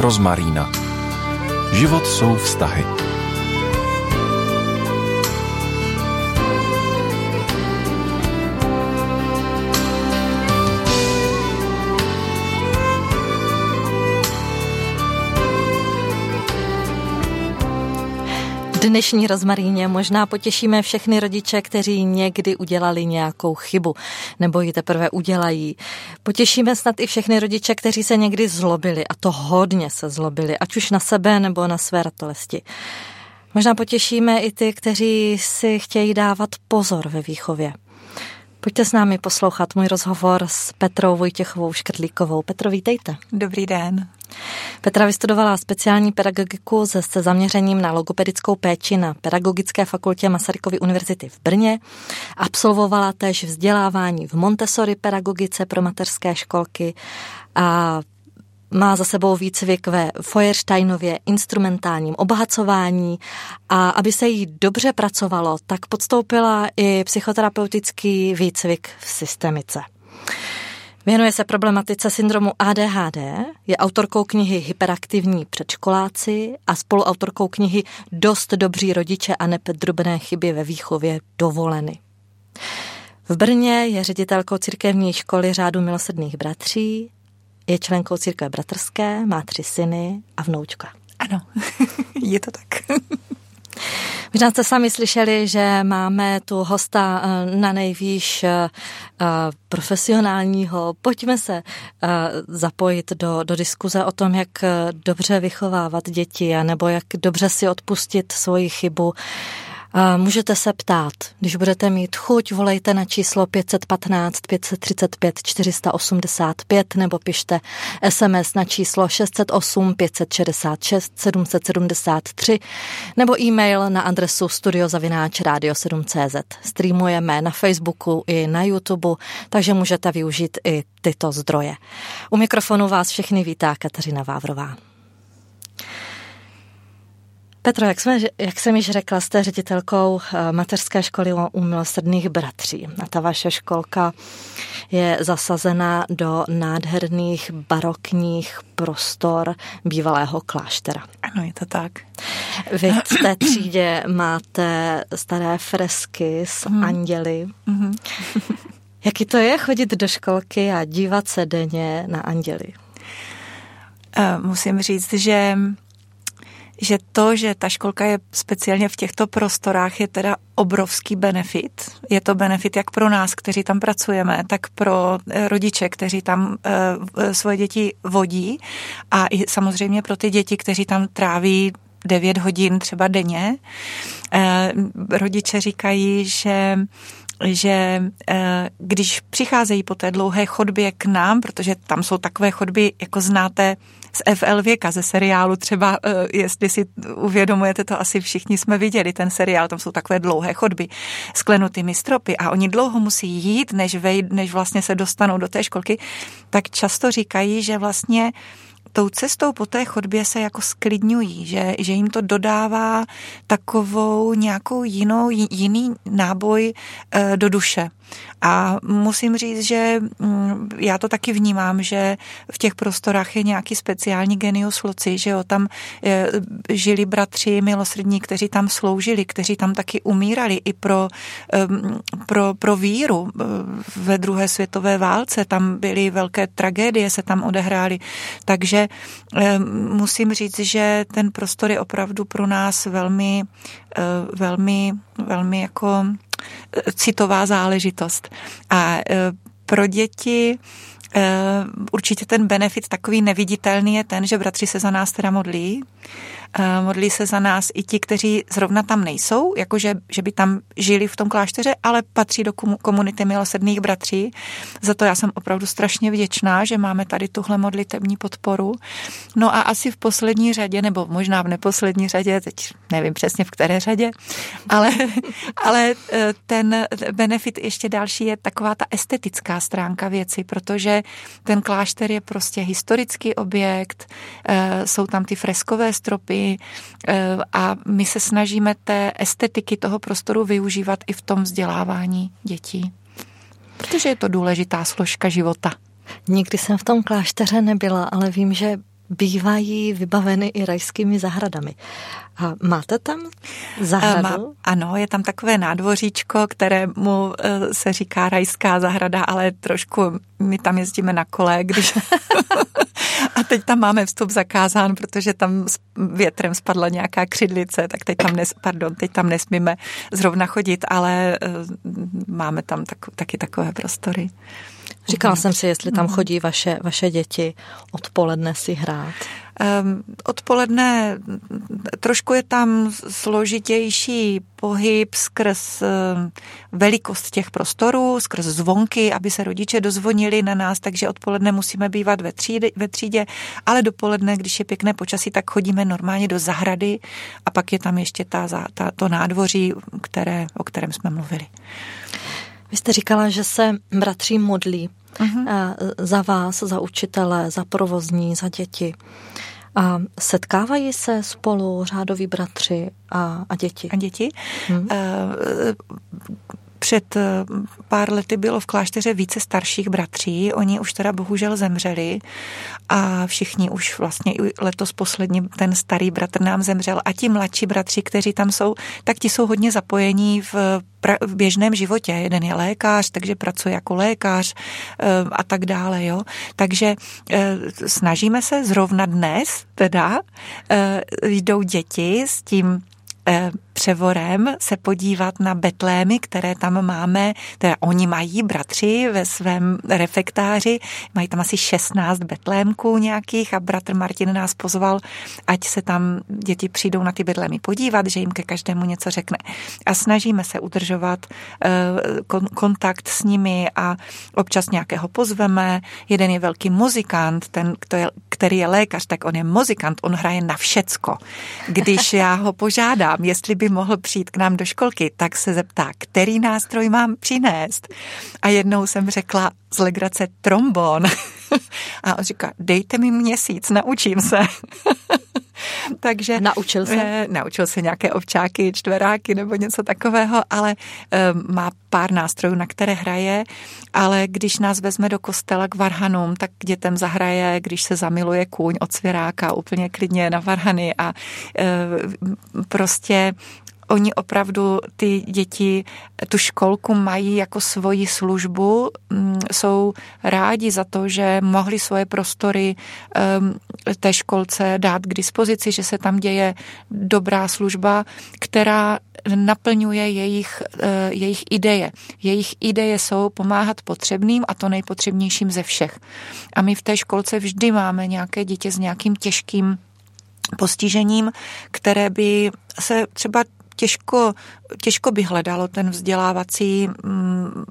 rozmarína. Život jsou vztahy. Dnešní rozmaríně možná potěšíme všechny rodiče, kteří někdy udělali nějakou chybu nebo ji teprve udělají. Potěšíme snad i všechny rodiče, kteří se někdy zlobili a to hodně se zlobili, ať už na sebe nebo na své ratolesti. Možná potěšíme i ty, kteří si chtějí dávat pozor ve výchově. Pojďte s námi poslouchat můj rozhovor s Petrou Vojtěchovou Škrtlíkovou. Petro, vítejte. Dobrý den. Petra vystudovala speciální pedagogiku se, se zaměřením na logopedickou péči na Pedagogické fakultě Masarykovy univerzity v Brně. Absolvovala též vzdělávání v Montessori pedagogice pro mateřské školky a má za sebou výcvik ve Feuersteinově instrumentálním obohacování a aby se jí dobře pracovalo, tak podstoupila i psychoterapeutický výcvik v systemice. Věnuje se problematice syndromu ADHD, je autorkou knihy Hyperaktivní předškoláci a spoluautorkou knihy Dost dobří rodiče a nepedrobné chyby ve výchově dovoleny. V Brně je ředitelkou církevní školy řádu milosrdných bratří, je členkou církve bratrské, má tři syny a vnoučka. Ano, je to tak. Možná jste sami slyšeli, že máme tu hosta eh, na nejvýš eh, eh, profesionálního. Pojďme se zapojit do, do diskuze o tom, jak dobře vychovávat děti, nebo jak dobře si odpustit svoji chybu. Můžete se ptát, když budete mít chuť, volejte na číslo 515 535 485 nebo pište SMS na číslo 608 566 773 nebo e-mail na adresu studiozavináčradio7.cz. Streamujeme na Facebooku i na YouTube, takže můžete využít i tyto zdroje. U mikrofonu vás všechny vítá Kateřina Vávrová. Petro, jak, jsme, jak jsem již řekla, jste ředitelkou eh, mateřské školy u milosrdných bratří. A ta vaše školka je zasazena do nádherných barokních prostor bývalého kláštera. Ano, je to tak. Vy v té třídě máte staré fresky s mm. anděly. Mm-hmm. Jaký to je chodit do školky a dívat se denně na anděly? Uh, musím říct, že že to, že ta školka je speciálně v těchto prostorách, je teda obrovský benefit. Je to benefit jak pro nás, kteří tam pracujeme, tak pro eh, rodiče, kteří tam uh, svoje děti vodí a i samozřejmě pro ty děti, kteří tam tráví 9 hodin třeba denně. Rodiče říkají, že že když přicházejí po té dlouhé chodbě k nám, protože tam jsou takové chodby, jako znáte z FL věka, ze seriálu třeba, eh, jestli si uvědomujete, to asi všichni jsme viděli, ten seriál, tam jsou takové dlouhé chodby s klenutými stropy a oni dlouho musí jít, než, vej, než vlastně se dostanou do té školky, tak často říkají, že vlastně tou cestou po té chodbě se jako sklidňují, že, že jim to dodává takovou nějakou jinou, jiný náboj e, do duše. A musím říct, že mm, já to taky vnímám, že v těch prostorách je nějaký speciální genius loci, že jo, tam e, žili bratři milosrdní, kteří tam sloužili, kteří tam taky umírali i pro, pro, pro víru. Ve druhé světové válce, tam byly velké tragédie, se tam odehrály, takže musím říct, že ten prostor je opravdu pro nás velmi, eh, velmi, velmi jako eh, citová záležitost. A eh, pro děti určitě ten benefit takový neviditelný je ten, že bratři se za nás teda modlí Eh, modlí se za nás i ti, kteří zrovna tam nejsou, jakože že by tam žili v tom klášteře, ale patří do komunity milosrdných bratří. Za to já jsem opravdu strašně vděčná, že máme tady tuhle modlitební podporu. No a asi v poslední řadě, nebo možná v neposlední řadě, teď nevím přesně v které řadě, ale, ale eh, ten benefit ještě další je taková ta estetická stránka věci, protože ten klášter je prostě historický objekt, eh, jsou tam ty freskové stropy, Eh, a my se snažíme té estetiky toho prostoru využívat i v tom vzdělávání dětí. Protože je to důležitá složka života. Nikdy jsem v tom klášteře nebyla, ale vím, že bývají vybaveny i rajskými zahradami. A máte tam zahradu? Má, ano, je tam takové nádvoříčko, kterému eh, se říká rajská zahrada, ale trošku my tam jezdíme na kole, když... a teď tam máme vstup zakázán, protože tam větrem spadla nějaká křidlice, tak teď tam, nes, pardon, teď tam nesmíme zrovna chodit, ale eh, máme tam tak, taky takové prostory. Říkala jsem si, jestli tam chodí vaše, vaše děti odpoledne si hrát. Um, odpoledne trošku je tam složitější pohyb skrz um, velikost těch prostorů, skrz zvonky, aby se rodiče dozvonili na nás, takže odpoledne musíme bývat ve třídě, ve třídě, ale dopoledne, když je pěkné počasí, tak chodíme normálně do zahrady a pak je tam ještě ta, ta, to nádvoří, které, o kterém jsme mluvili. Vy jste říkala, že se bratři modlí uh-huh. za vás, za učitele, za provozní, za děti. A setkávají se spolu řádoví bratři a, a děti? A děti? Hmm. Před eh, pár lety bylo v klášteře více starších bratří, oni už teda bohužel zemřeli a všichni už vlastně letos posledně ten starý bratr nám zemřel a ti mladší bratři, kteří tam jsou, tak ti jsou hodně zapojení v, pra- v běžném životě. Jeden je lékař, takže pracuje jako lékař eh, a tak dále, jo. Takže eh, snažíme se zrovna dnes teda jdou děti s tím převorem se podívat na betlémy, které tam máme, teda oni mají bratři ve svém refektáři, mají tam asi 16 betlémků nějakých a bratr Martin nás pozval, ať se tam děti přijdou na ty betlémy podívat, že jim ke každému něco řekne. A snažíme se udržovat uh, kontakt s nimi a občas nějakého pozveme. Jeden je velký muzikant, ten, který je lékař, tak on je muzikant, on hraje na všecko. Když já ho požádám, jestli by mohl přijít k nám do školky, tak se zeptá, který nástroj mám přinést. A jednou jsem řekla z legrace trombon. A on říká, dejte mi měsíc, naučím se. Takže naučil se? E, naučil se nějaké ovčáky, čtveráky nebo něco takového, ale e, má pár nástrojů, na které hraje, ale když nás vezme do kostela k varhanům, tak dětem zahraje, když se zamiluje kůň od svěráka, úplně klidně na varhany a e, prostě oni opravdu ty děti tu školku mají jako svoji službu, mm, jsou rádi za to, že mohli svoje prostory té školce dát k dispozici, že se tam děje dobrá služba, která naplňuje jejich, eh, jejich ideje. Jejich ideje jsou pomáhat potřebným a to nejpotřebnějším ze všech. A my v té školce vždy máme nějaké dítě s nějakým těžkým postižením, které by se třeba těžko, těžko by hledalo ten vzdělávací, mm,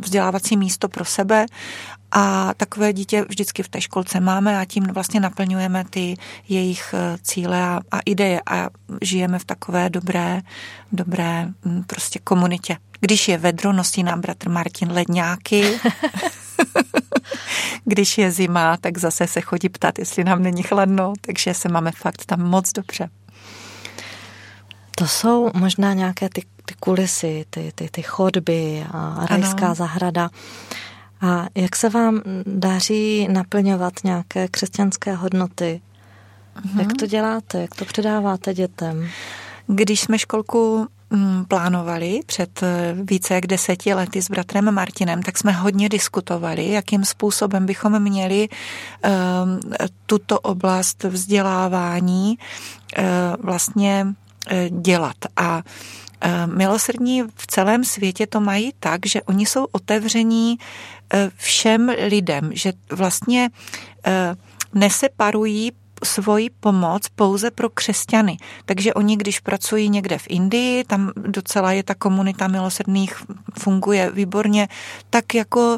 vzdělávací místo pro sebe a takové dítě vždycky v té školce máme a tím vlastně naplňujeme ty jejich eh, cíle a, a ideje a žijeme v takové dobré, dobré mm, prostě komunitě. Když je vedro, nosí nám bratr Martin ledňáky. Když je zima, tak zase se chodí ptat, jestli nám není chladno, takže se máme fakt tam moc dobře. To jsou možná nějaké ty, ty kulisy, ty, ty, ty chodby a rajská ano. zahrada. A jak se vám daří naplňovat nějaké křesťanské hodnoty? Mhm. Jak to děláte? Jak to předáváte dětem? Když jsme školku mm, plánovali před eh, více jak deseti lety s bratrem Martinem, tak jsme hodně diskutovali, jakým způsobem bychom měli um, tuto oblast vzdělávání uh, vlastně Eh, dělat. A eh, milosrdní v celém světě to mají tak, že oni jsou otevření eh, všem lidem, že vlastně neseparují svoji pomoc pouze pro křesťany. Takže oni, když pracují někde v Indii, tam docela je ta komunita milosrdných, funguje výborně, tak jako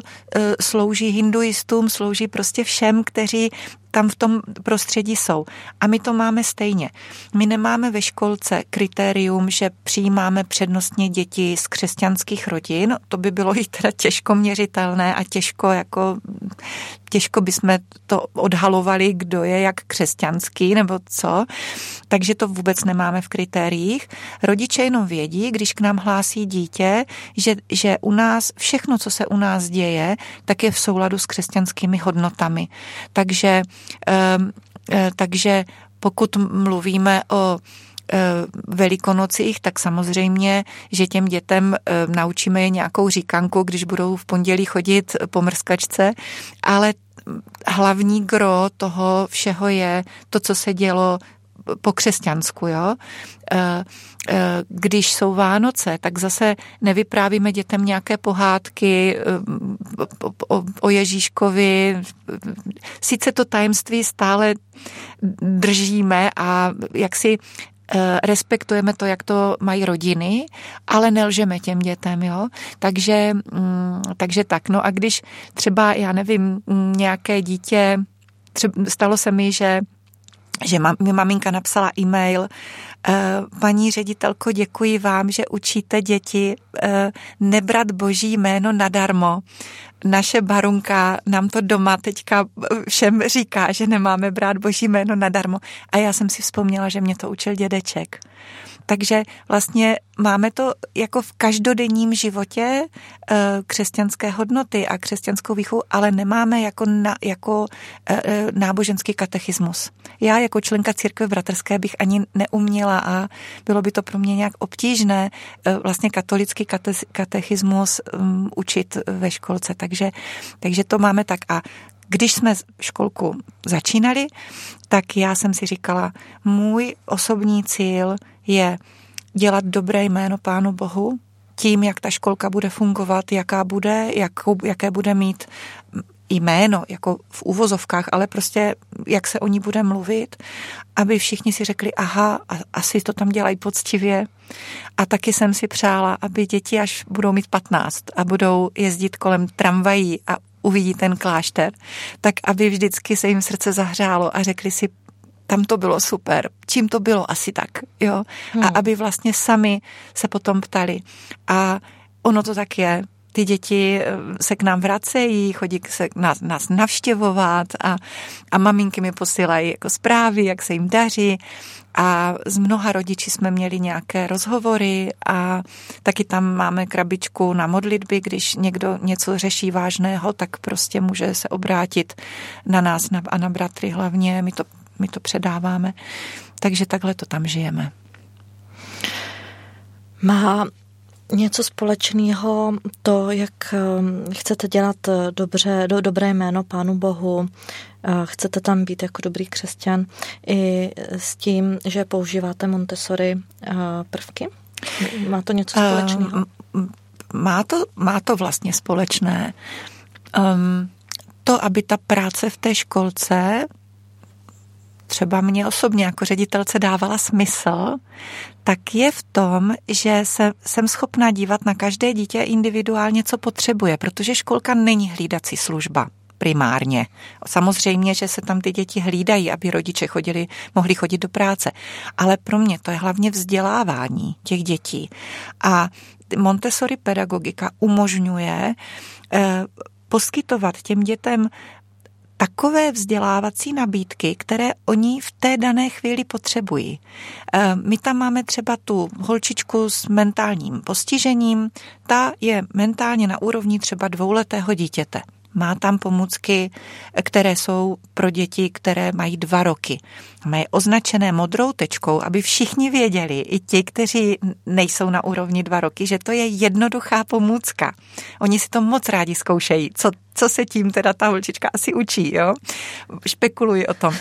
slouží hinduistům, slouží prostě všem, kteří tam v tom prostředí jsou. A my to máme stejně. My nemáme ve školce kritérium, že přijímáme přednostně děti z křesťanských rodin. To by bylo i teda těžko měřitelné a těžko jako těžko bychom to odhalovali, kdo je jak křesťanský nebo co. Takže to vůbec nemáme v kritériích. Rodiče jenom vědí, když k nám hlásí dítě, že, že u nás všechno, co se u nás děje, tak je v souladu s křesťanskými hodnotami. Takže takže pokud mluvíme o velikonocích, tak samozřejmě, že těm dětem naučíme je nějakou říkanku, když budou v pondělí chodit po mrskačce, ale hlavní gro toho všeho je to, co se dělo po křesťansku, jo. Eh, eh, když jsou Vánoce, tak zase nevyprávíme dětem nějaké pohádky eh, o Ježíškovi. Sice to tajemství stále držíme a jak si respektujeme to, jak to mají rodiny, ale nelžeme těm dětem, jo. Takže, mm, takže tak. No a když třeba, já nevím, nějaké dítě, třeba stalo se mi, že že mi maminka napsala e-mail, eh, paní ředitelko, děkuji vám, že učíte děti eh, nebrat boží jméno nadarmo. Naše barunka nám to doma teďka všem říká, že nemáme brát boží jméno nadarmo. A já jsem si vzpomněla, že mě to učil dědeček. Takže vlastně máme to jako v každodenním životě eh, křesťanské hodnoty a křesťanskou výchovu, ale nemáme jako, na, jako eh, eh, náboženský katechismus. Já jako členka církve bratrské bych ani neuměla a bylo by to pro mě nějak obtížné vlastně katolický kate, katechismus um, učit ve školce. Takže, takže to máme tak. A když jsme školku začínali, tak já jsem si říkala, můj osobní cíl je dělat dobré jméno Pánu Bohu, tím, jak ta školka bude fungovat, jaká bude, jakou, jaké bude mít jméno, jako v úvozovkách, ale prostě jak se o ní bude mluvit, aby všichni si řekli, aha, asi to tam dělají poctivě. A taky jsem si přála, aby děti, až budou mít 15 a budou jezdit kolem tramvají a uvidí ten klášter, tak aby vždycky se jim srdce zahřálo a řekli si, tam to bylo super, čím to bylo asi tak, jo. Hmm. A aby vlastně sami se potom ptali. A ono to tak je. Ty děti eh, se k nám vracejí, chodí se nás, nás navštěvovat a, a maminky mi posílají jako zprávy, jak se jim daří. A z mnoha rodiči jsme měli nějaké rozhovory a taky tam máme krabičku na modlitby, když někdo něco řeší vážného, tak prostě může se obrátit na nás a na bratry hlavně. My to my to předáváme. Takže takhle to tam žijeme. Má něco společného to, jak um, chcete dělat dobře, do, dobré jméno Pánu Bohu, chcete tam být jako dobrý křesťan i s tím, že používáte Montessori uh, prvky? Má to něco společného? Má to, má to vlastně společné. Um, to, aby ta práce v té školce třeba mě osobně jako ředitelce dávala smysl, tak je v tom, že se, jsem schopná dívat na každé dítě individuálně, co potřebuje, protože školka není hlídací služba primárně. Samozřejmě, že se tam ty děti hlídají, aby rodiče chodili, mohli chodit do práce. Ale pro mě to je hlavně vzdělávání těch dětí. A Montessori pedagogika umožňuje eh, poskytovat těm dětem takové vzdělávací nabídky, které oni v té dané chvíli potřebují. Eh, my tam máme třeba tu holčičku s mentálním postižením, ta je mentálně na úrovni třeba dvouletého dítěte. Má tam pomůcky, které jsou pro děti, které mají dva roky. Mají označené modrou tečkou, aby všichni věděli, i ti, kteří nejsou na úrovni dva roky, že to je jednoduchá pomůcka. Oni si to moc rádi zkoušejí, co, co se tím teda ta holčička asi učí, jo? Špekuluji o tom.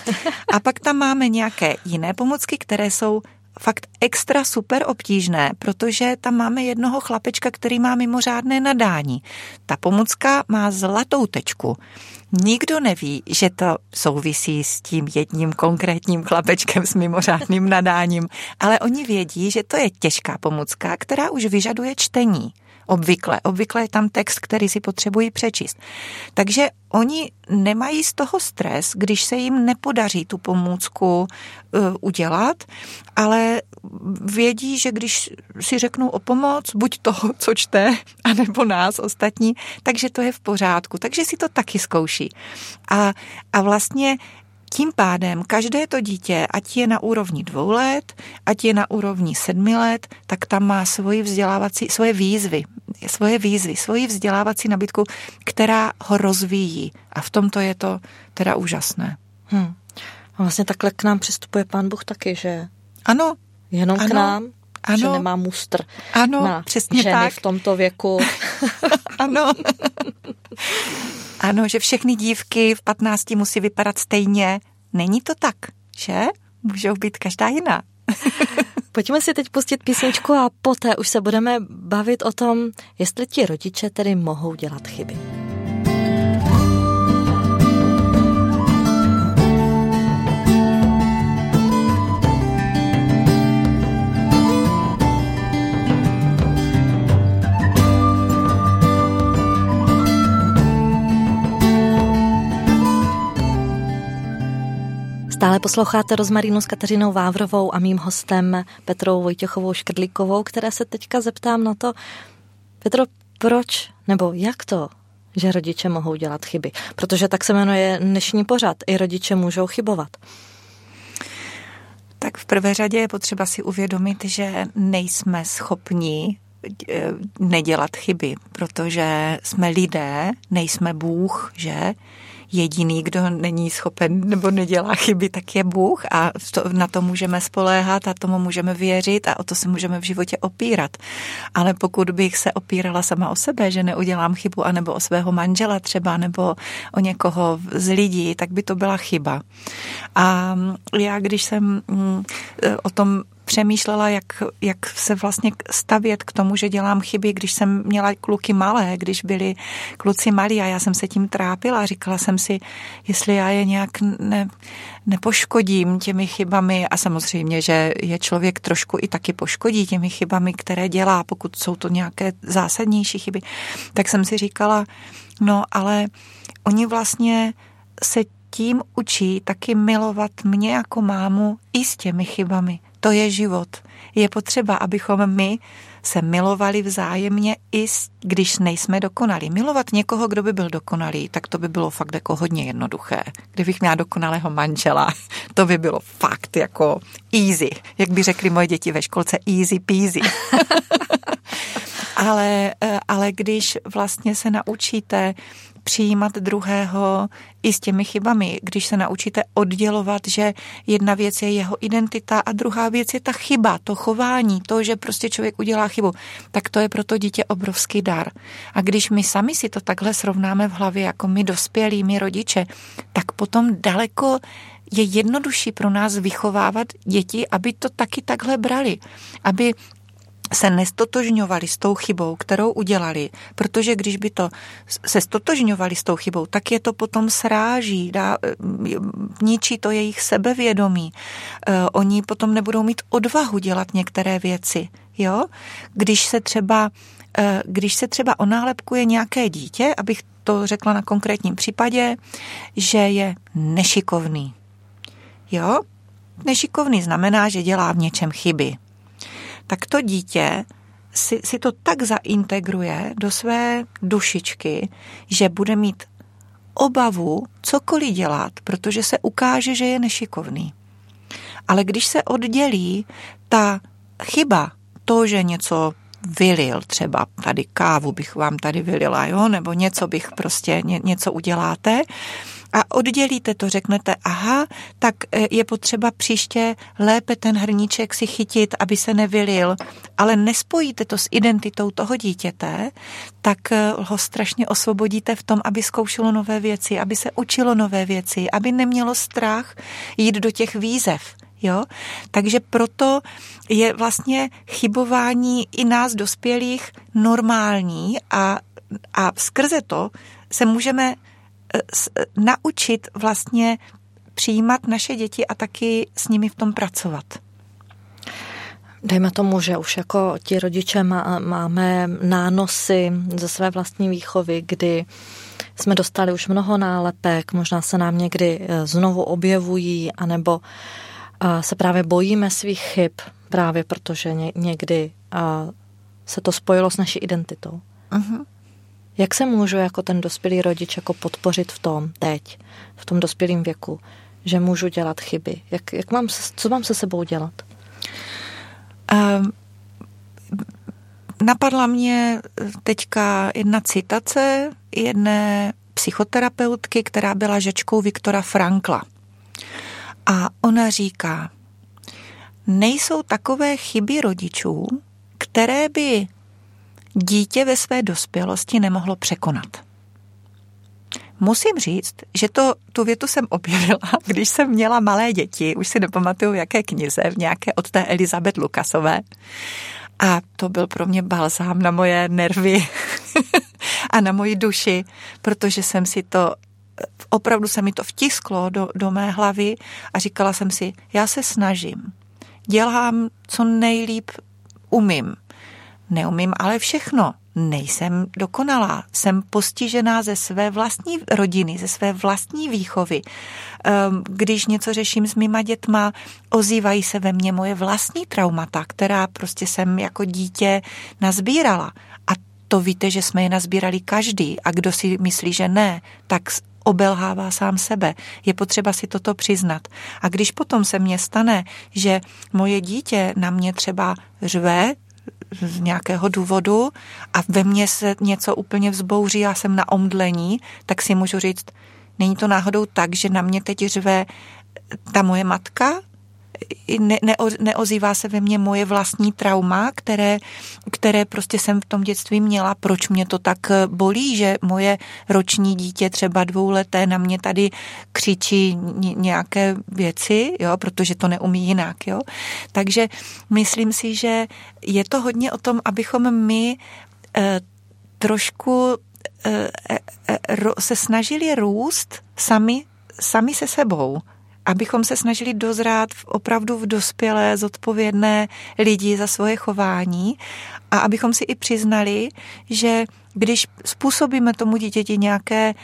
A pak tam máme nějaké jiné pomůcky, které jsou fakt extra super obtížné, protože tam máme jednoho chlapečka, který má mimořádné nadání. Ta pomůcka má zlatou tečku. Nikdo neví, že to souvisí s tím jedním konkrétním chlapečkem s mimořádným nadáním, ale oni vědí, že to je těžká pomůcka, která už vyžaduje čtení. Obvykle. Obvykle je tam text, který si potřebují přečíst. Takže oni nemají z toho stres, když se jim nepodaří tu pomůcku uh, udělat, ale vědí, že když si řeknou o pomoc, buď toho, co čte, anebo nás ostatní, takže to je v pořádku. Takže si to taky zkouší. A, a vlastně tím pádem každé to dítě, ať je na úrovni dvou let, ať je na úrovni sedmi let, tak tam má svoji vzdělávací, svoje výzvy, svoje výzvy, svoji vzdělávací nabídku, která ho rozvíjí. A v tomto je to teda úžasné. Hmm. A vlastně takhle k nám přistupuje pán Bůh taky, že? Ano. Jenom ano. k nám? Ano. Že nemá mustr ano, na přesně ženy tak. v tomto věku. ano. ano, že všechny dívky v 15 musí vypadat stejně. Není to tak, že? Můžou být každá jiná. Pojďme si teď pustit písničku a poté už se budeme bavit o tom, jestli ti rodiče tedy mohou dělat chyby. Stále posloucháte Rozmarínu s Kateřinou Vávrovou a mým hostem Petrou Vojtěchovou Škrdlíkovou, které se teďka zeptám na to, Petro, proč nebo jak to, že rodiče mohou dělat chyby? Protože tak se jmenuje dnešní pořad. I rodiče můžou chybovat. Tak v prvé řadě je potřeba si uvědomit, že nejsme schopni eh, nedělat chyby, protože jsme lidé, nejsme Bůh, že? Jediný, kdo není schopen nebo nedělá chyby, tak je Bůh a to, na to můžeme spoléhat a tomu můžeme věřit a o to se můžeme v životě opírat. Ale pokud bych se opírala sama o sebe, že neudělám chybu, anebo o svého manžela třeba, nebo o někoho z lidí, tak by to byla chyba. A já, když jsem mm, o tom přemýšlela, jak, jak se vlastně stavět k tomu, že dělám chyby, když jsem měla kluky malé, když byli kluci malí a já jsem se tím trápila. Říkala jsem si, jestli já je nějak ne, nepoškodím těmi chybami. A samozřejmě, že je člověk trošku i taky poškodí těmi chybami, které dělá, pokud jsou to nějaké zásadnější chyby, tak jsem si říkala, no ale oni vlastně se tím učí taky milovat mě jako mámu i s těmi chybami. To je život. Je potřeba, abychom my se milovali vzájemně, i když nejsme dokonalí. Milovat někoho, kdo by byl dokonalý, tak to by bylo fakt jako hodně jednoduché. Kdybych měla dokonalého manžela, to by bylo fakt jako easy. Jak by řekli moje děti ve školce, easy peasy. ale, eh, ale když vlastně se naučíte přijímat druhého i s těmi chybami. Když se naučíte oddělovat, že jedna věc je jeho identita a druhá věc je ta chyba, to chování, to, že prostě člověk udělá chybu, tak to je pro to dítě obrovský dar. A když my sami si to takhle srovnáme v hlavě, jako my dospělí, my rodiče, tak potom daleko je jednodušší pro nás vychovávat děti, aby to taky takhle brali. Aby se nestotožňovali s tou chybou, kterou udělali, protože když by to se stotožňovali s tou chybou, tak je to potom sráží, dá, eh, ničí to jejich sebevědomí. Uh, oni potom nebudou mít odvahu dělat některé věci. Jo? Když se třeba uh, když se třeba onálepkuje nějaké dítě, abych to řekla na konkrétním případě, že je nešikovný. Jo? Nešikovný znamená, že dělá v něčem chyby tak to dítě si, si to tak zaintegruje do své dušičky, že bude mít obavu cokoliv dělat, protože se ukáže, že je nešikovný. Ale když se oddělí ta chyba, to, že něco vylil, třeba tady kávu bych vám tady vylila, jo, nebo něco bych prostě, ně, něco uděláte, a oddělíte to, řeknete, aha, tak e, je potřeba příště lépe ten hrníček si chytit, aby se nevylil, ale nespojíte to s identitou toho dítěte, tak e, ho strašně osvobodíte v tom, aby zkoušelo nové věci, aby se učilo nové věci, aby nemělo strach jít do těch výzev. Jo? Takže proto je vlastně chybování i nás dospělých normální a, a skrze to se můžeme naučit vlastně přijímat naše děti a taky s nimi v tom pracovat. Dejme tomu, že už jako ti rodiče má, máme nánosy ze své vlastní výchovy, kdy jsme dostali už mnoho nálepek, možná se nám někdy eh, znovu objevují, anebo eh, se právě bojíme svých chyb, právě protože někdy eh, se to spojilo s naší identitou. Uh-huh. Jak se můžu jako ten dospělý rodič jako podpořit v tom teď, v tom dospělém věku, že můžu dělat chyby? Jak, jak mám, co mám se sebou dělat? Um, napadla mě teďka jedna citace jedné psychoterapeutky, která byla žečkou Viktora Frankla. A ona říká, nejsou takové chyby rodičů, které by dítě ve své dospělosti nemohlo překonat. Musím říct, že to, tu větu jsem objevila, když jsem měla malé děti, už si nepamatuju, jaké knize, v nějaké od té Elizabeth Lukasové. A to byl pro mě balzám na moje nervy a na moji duši, protože jsem si to, opravdu se mi to vtisklo do, do mé hlavy a říkala jsem si, já se snažím, dělám, co nejlíp umím. Neumím ale všechno nejsem dokonalá, jsem postižená ze své vlastní rodiny, ze své vlastní výchovy. Ehm, když něco řeším s mýma dětma, ozývají se ve mně moje vlastní traumata, která prostě jsem jako dítě nazbírala. A to víte, že jsme je nazbírali každý. A kdo si myslí, že ne, tak obelhává sám sebe. Je potřeba si toto přiznat. A když potom se mně stane, že moje dítě na mě třeba řve, z nějakého důvodu a ve mně se něco úplně vzbouří, já jsem na omdlení, tak si můžu říct, není to náhodou tak, že na mě teď řve ta moje matka, ne, ne, neozývá se ve mně moje vlastní trauma, které, které prostě jsem v tom dětství měla. Proč mě to tak bolí, že moje roční dítě třeba dvouleté na mě tady křičí nějaké věci, jo, protože to neumí jinak. Jo. Takže myslím si, že je to hodně o tom, abychom my eh, trošku eh, eh, se snažili růst sami, sami se sebou abychom se snažili dozrát opravdu v dospělé, zodpovědné lidi za svoje chování a abychom si i přiznali, že když způsobíme tomu dítěti nějaké,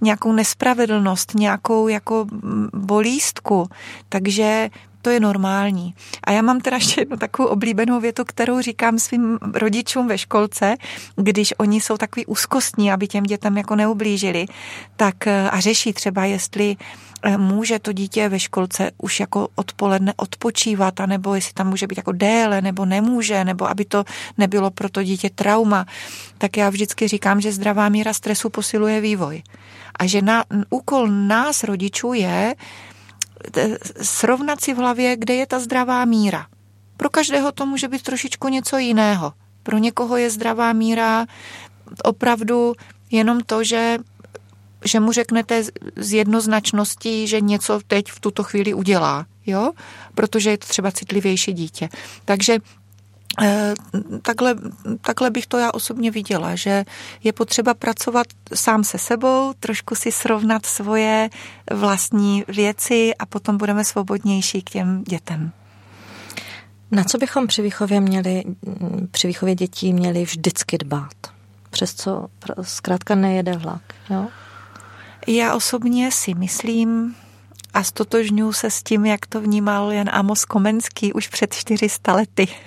nějakou nespravedlnost, nějakou jako bolístku, takže to je normální. A já mám teda ještě jednu takovou oblíbenou větu, kterou říkám svým rodičům ve školce, když oni jsou takový úzkostní, aby těm dětem jako neublížili, tak a řeší třeba, jestli Eh, může to dítě ve školce už jako odpoledne odpočívat, anebo jestli tam může být jako déle, nebo nemůže, nebo aby to nebylo pro to dítě trauma, tak já vždycky říkám, že zdravá míra stresu posiluje vývoj. A že na, úkol nás, rodičů, je eh, srovnat si v hlavě, kde je ta zdravá míra. Pro každého to může být trošičku něco jiného. Pro někoho je zdravá míra opravdu jenom to, že že mu řeknete z jednoznačností, že něco teď v tuto chvíli udělá, jo? Protože je to třeba citlivější dítě. Takže eh, Takhle, takhle bych to já osobně viděla, že je potřeba pracovat sám se sebou, trošku si srovnat svoje vlastní věci a potom budeme svobodnější k těm dětem. Na co bychom při výchově měli, při výchově dětí měli vždycky dbát? Přes co zkrátka nejede vlak, jo? Já osobně si myslím, a stotožňuji se s tím, jak to vnímal Jan Amos Komenský už před 400 lety.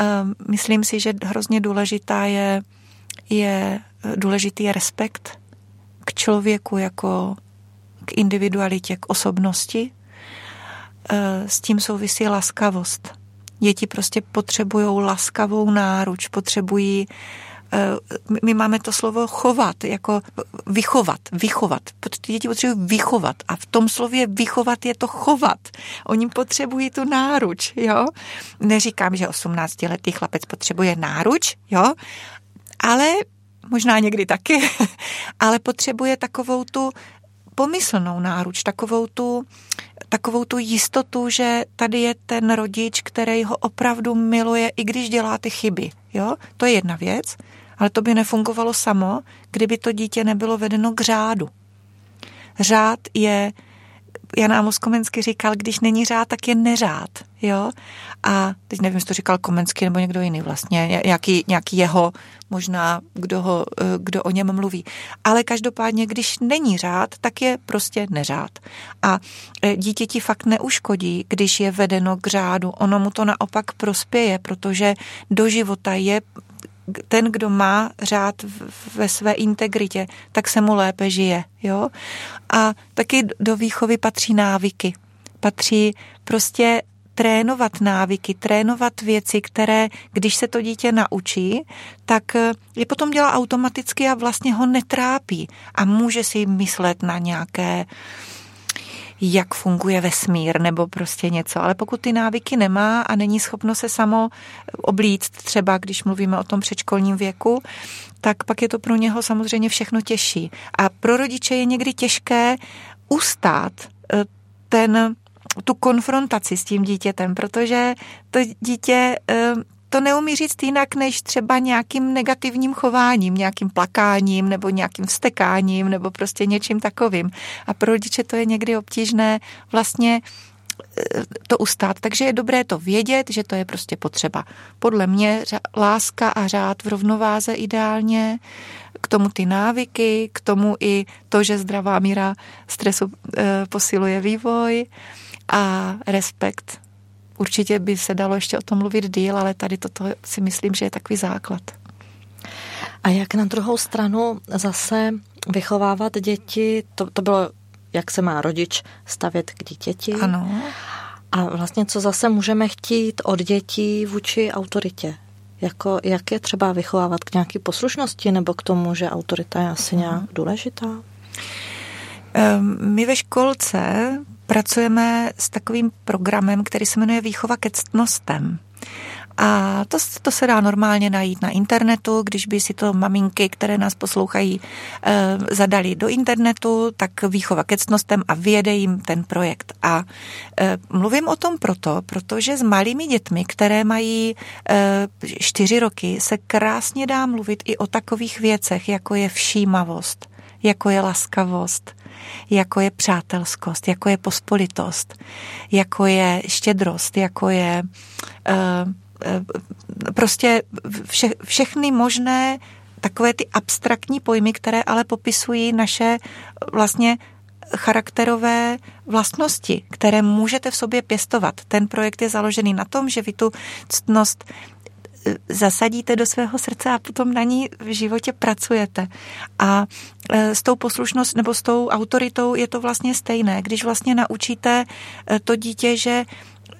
Ehm, myslím si, že hrozně důležitá je, je důležitý je respekt k člověku jako k individualitě, k osobnosti. Ehm, s tím souvisí laskavost. Děti prostě potřebují laskavou náruč, potřebují Eh, my máme to slovo chovat, jako vychovat, vychovat. Děti potřebují vychovat a v tom slově vychovat je to chovat. Oni potřebují tu náruč, jo. Neříkám, že 18-letý chlapec potřebuje náruč, jo, ale možná někdy taky, ale potřebuje takovou tu pomyslnou náruč, takovou tu, takovou tu jistotu, že tady je ten rodič, který ho opravdu miluje, i když dělá ty chyby. Jo? To je jedna věc. Ale to by nefungovalo samo, kdyby to dítě nebylo vedeno k řádu. Řád je, Jan Amos Komensky říkal, když není řád, tak je neřád. Jo? A teď nevím, jestli to říkal Komensky nebo někdo jiný vlastně, nějaký, nějaký jeho, možná kdo, ho, eh, kdo o něm mluví. Ale každopádně, když není řád, tak je prostě neřád. A eh, dítěti fakt neuškodí, když je vedeno k řádu. Ono mu to naopak prospěje, protože do života je ten, kdo má řád ve své integritě, tak se mu lépe žije. Jo? A taky do výchovy patří návyky. Patří prostě trénovat návyky, trénovat věci, které, když se to dítě naučí, tak je potom dělá automaticky a vlastně ho netrápí. A může si myslet na nějaké jak funguje vesmír nebo prostě něco. Ale pokud ty návyky nemá a není schopno se samo oblíct, třeba když mluvíme o tom předškolním věku, tak pak je to pro něho samozřejmě všechno těžší. A pro rodiče je někdy těžké ustát eh, ten, tu konfrontaci s tím dítětem, protože to dítě eh, to neumí říct jinak než třeba nějakým negativním chováním, nějakým plakáním nebo nějakým vstekáním nebo prostě něčím takovým. A pro rodiče to je někdy obtížné vlastně eh, to ustát. Takže je dobré to vědět, že to je prostě potřeba. Podle mě láska a řád v rovnováze ideálně, k tomu ty návyky, k tomu i to, že zdravá míra stresu e, posiluje vývoj a respekt Určitě by se dalo ještě o tom mluvit díl, ale tady toto si myslím, že je takový základ. A jak na druhou stranu zase vychovávat děti, to, to bylo, jak se má rodič stavět k dítěti. Ano. A vlastně co zase můžeme chtít od dětí vůči autoritě? Jako, jak je třeba vychovávat k nějaké poslušnosti nebo k tomu, že autorita je asi nějak důležitá? Ehm, my ve školce pracujeme s takovým programem, který se jmenuje Výchova ke ctnostem. A to, to se dá normálně najít na internetu, když by si to maminky, které nás poslouchají, e, zadali do internetu, tak výchova ke ctnostem a vyjede jim ten projekt. A e, mluvím o tom proto, protože s malými dětmi, které mají e, čtyři roky, se krásně dá mluvit i o takových věcech, jako je všímavost, jako je laskavost, jako je přátelskost, jako je pospolitost, jako je štědrost, jako je uh, prostě vše, všechny možné takové ty abstraktní pojmy, které ale popisují naše vlastně charakterové vlastnosti, které můžete v sobě pěstovat. Ten projekt je založený na tom, že vy tu ctnost zasadíte do svého srdce a potom na ní v životě pracujete. A e, s tou poslušnost nebo s tou autoritou je to vlastně stejné. Když vlastně naučíte e, to dítě, že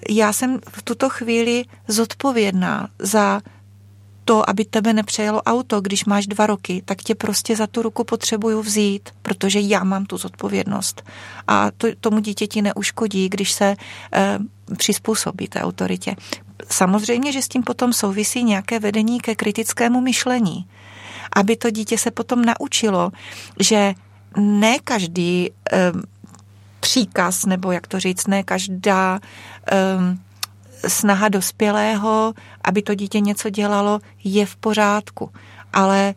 já jsem v tuto chvíli zodpovědná za to, aby tebe nepřejelo auto, když máš dva roky, tak tě prostě za tu ruku potřebuju vzít, protože já mám tu zodpovědnost. A to, tomu dítěti neuškodí, když se e, přizpůsobí té autoritě. Samozřejmě, že s tím potom souvisí nějaké vedení ke kritickému myšlení. Aby to dítě se potom naučilo, že ne každý příkaz, nebo jak to říct, ne každá snaha dospělého, aby to dítě něco dělalo, je v pořádku. Ale